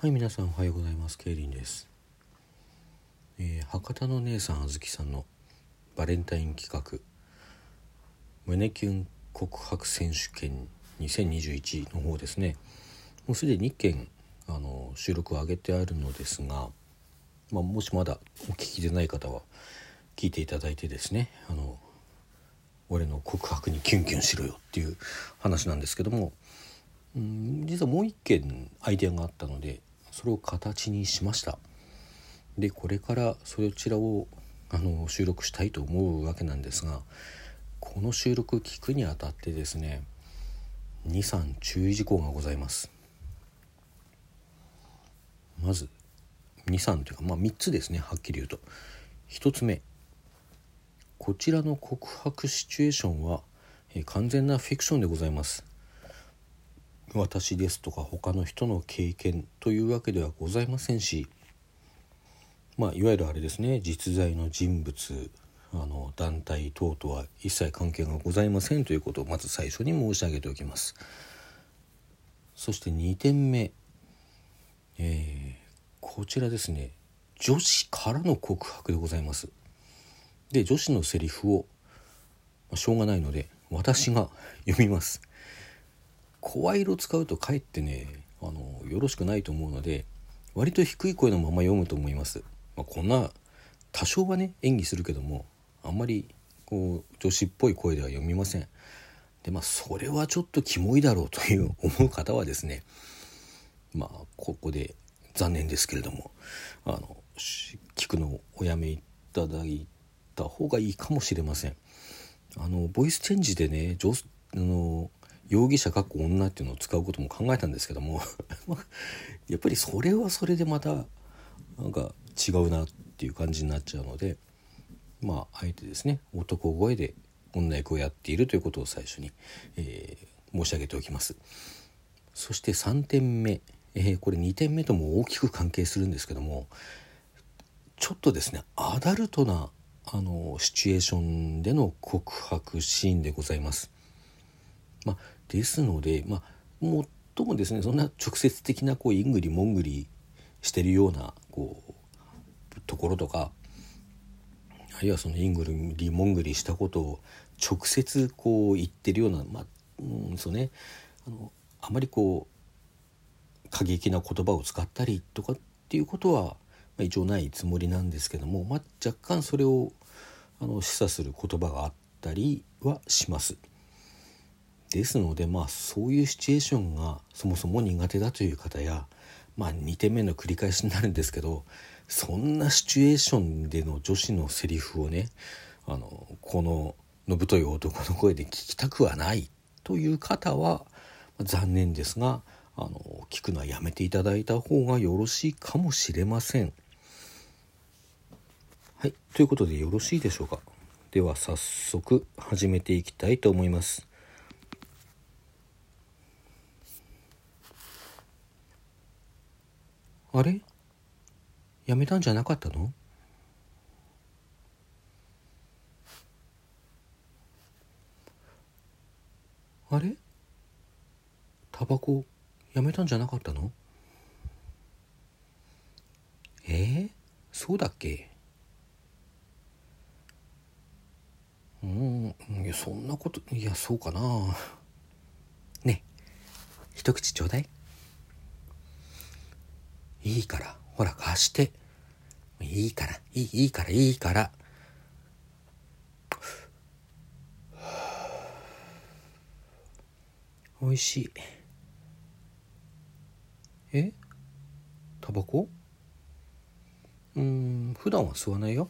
はい皆さんおはようございます。ケイリンです、えー博多の姉さんあずきさんのバレンタイン企画胸キュン告白選手権2021の方ですね。もうすでに1件あの収録を上げてあるのですが、まあ、もしまだお聞きでない方は聞いていただいてですねあの俺の告白にキュンキュンしろよっていう話なんですけどもうん実はもう一件アイデアがあったのでそれを形にしました。でこれからそちらをあの収録したいと思うわけなんですがこの収録聞くにあたってですね23注意事項がございます。まず23というかまあ3つですねはっきり言うと。1つ目こちらの告白シチュエーションは、え完全なフィクションでございます。私ですとか他の人の経験というわけではございませんしまあいわゆるあれですね実在の人物あの団体等とは一切関係がございませんということをまず最初に申し上げておきます。そして2点目、えーこちらですね。女子からの告白でございます。で女子のセリフをましょうがないので私が読みます。声色使うとかえってねあのよろしくないと思うので割と低い声のまま読むと思います、まあ、こんな多少はね演技するけどもあんまりこう女子っぽい声では読みません。でまあそれはちょっとキモいだろうという 思う方はですねまあここで残念ですけれどもあの聞くのをおやめいただいた方がいいかもしれません。あのボイスチェンジでねあの容疑者かっこ女っていうのを使うことも考えたんですけども やっぱりそれはそれでまたなんか違うなっていう感じになっちゃうのでまああえてですね男声で女役をやっているということを最初に、えー申し上げておきます。そして3点目、えーこれ2点目とも大きく関係するんですけどもちょっとですねアダルトなあのシチュエーションでの告白シーンでございます。まあ、ですので、まあ、もっともですねそんな直接的なこうイングリモングリしてるようなこうところとかあるいはそのイングリモングリしたことを直接こう言ってるようなまあ、うん、そうねあのあまりこう過激な言葉を使ったりとかっていうことは、まあ、一応ないつもりなんですけども、まあ、若干それをあの示唆する言葉があったりはします。ですのでまあそういうシチュエーションがそもそも苦手だという方やまあ2点目の繰り返しになるんですけどそんなシチュエーションでの女子のセリフをねあのこののぶとい男の声で聞きたくはないという方は残念ですがあの聞くのはやめていただいた方がよろしいかもしれません。はいということでよろしいでしょうかでは早速始めていきたいと思います。あれ？やめたんじゃなかったの？あれ？タバコ？やめたんじゃなかったの？えー、そうだっけ？うんいやそんなこといやそうかな。ね一口ちょうだい。いいからほら貸して。いいからいいいいからいいから。おいしい。え？タバコ？うん普段は吸わないよ。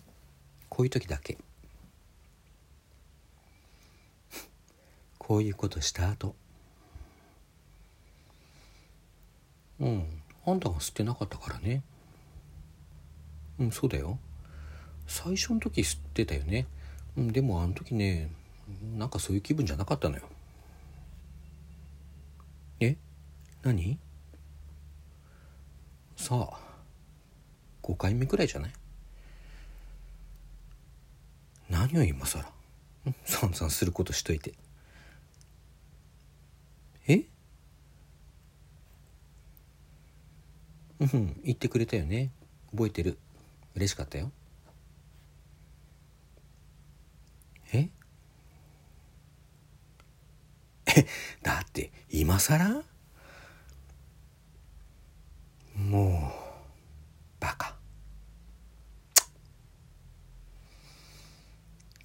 こういう時だけ。こういうことした後。うん。あんたが吸ってなかったからね。うんそうだよ。最初の時吸ってたよね。うんでもあの時ねなんかそういう気分じゃなかったのよ。え？何？さあ5回目くらいじゃない？何を今更。ん散々することしといて。え？うん言ってくれたよね。覚えてる。嬉しかったよ。え？だって今更？もうバカ。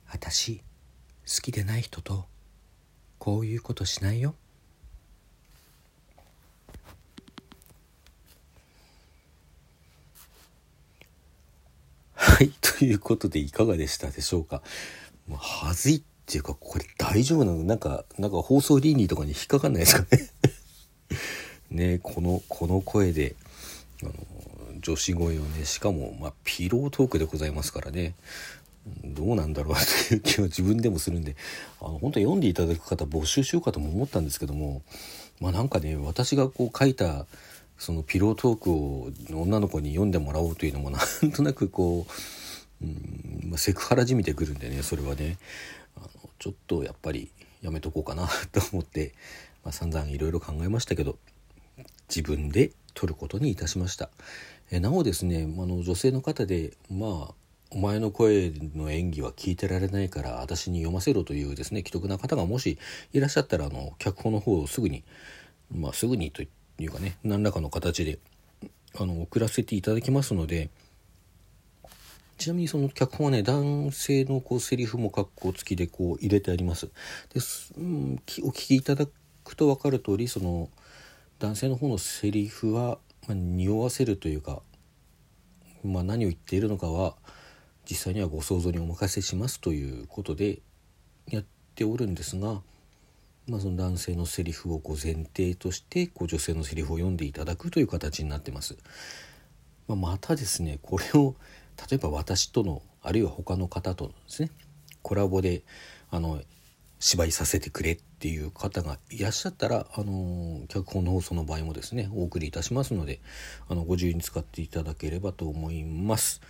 私好きでない人とこういうことしないよ。はいということでいかがでしたでしょうか？もうはずいっていうかこれ大丈夫なの？なんかなんか放送倫理とかに引っかかんないですかね？ねこのこの声であの女子声をねしかも、まあ、ピロートークでございますからね。どうなんだろうという気は 自分でもするんで。あの本当読んでいただく方募集しようかとも思ったんですけどもまあなんかね私がこう書いたそのピロートークを女の子に読んでもらおうというのもな んとなくこう、うんまあ、セクハラじみてくるんでねそれはねあのちょっとやっぱりやめとこうかなと思って、まあ、散々いろいろ考えましたけど自分で取ることにいたしました。えなおですねあの女性の方でまあお前の声の演技は聞いてられないから私に読ませろというですね既得な方がもしいらっしゃったらあの脚本の方をすぐにまあすぐにと言っていうかね何らかの形であの送らせていただきますのでちなみにその脚本はね男性のこうセリフも括弧付きでこう入れてあります。で、うん、お聞きいただくと分かる通りその男性の方のセリフは、まあ、匂わせるというか、まあ、何を言っているのかは実際にはご想像にお任せしますということでやっておるんですが、まあ、その男性のセリフをこう前提としてこう女性のセリフを読んでいただくという形になってます。まあ、またですねこれを例えば私とのあるいは他の方とですねコラボであの芝居させてくれっていう方がいらっしゃったら、あの脚本の放送の場合もですねお送りいたしますのであのご自由に使っていただければと思います。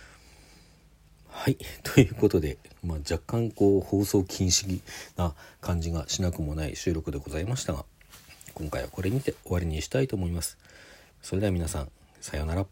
はい。ということで、まあ、若干こう放送禁止な感じがしなくもない収録でございましたが、今回はこれにて終わりにしたいと思います。それでは皆さん、さようなら。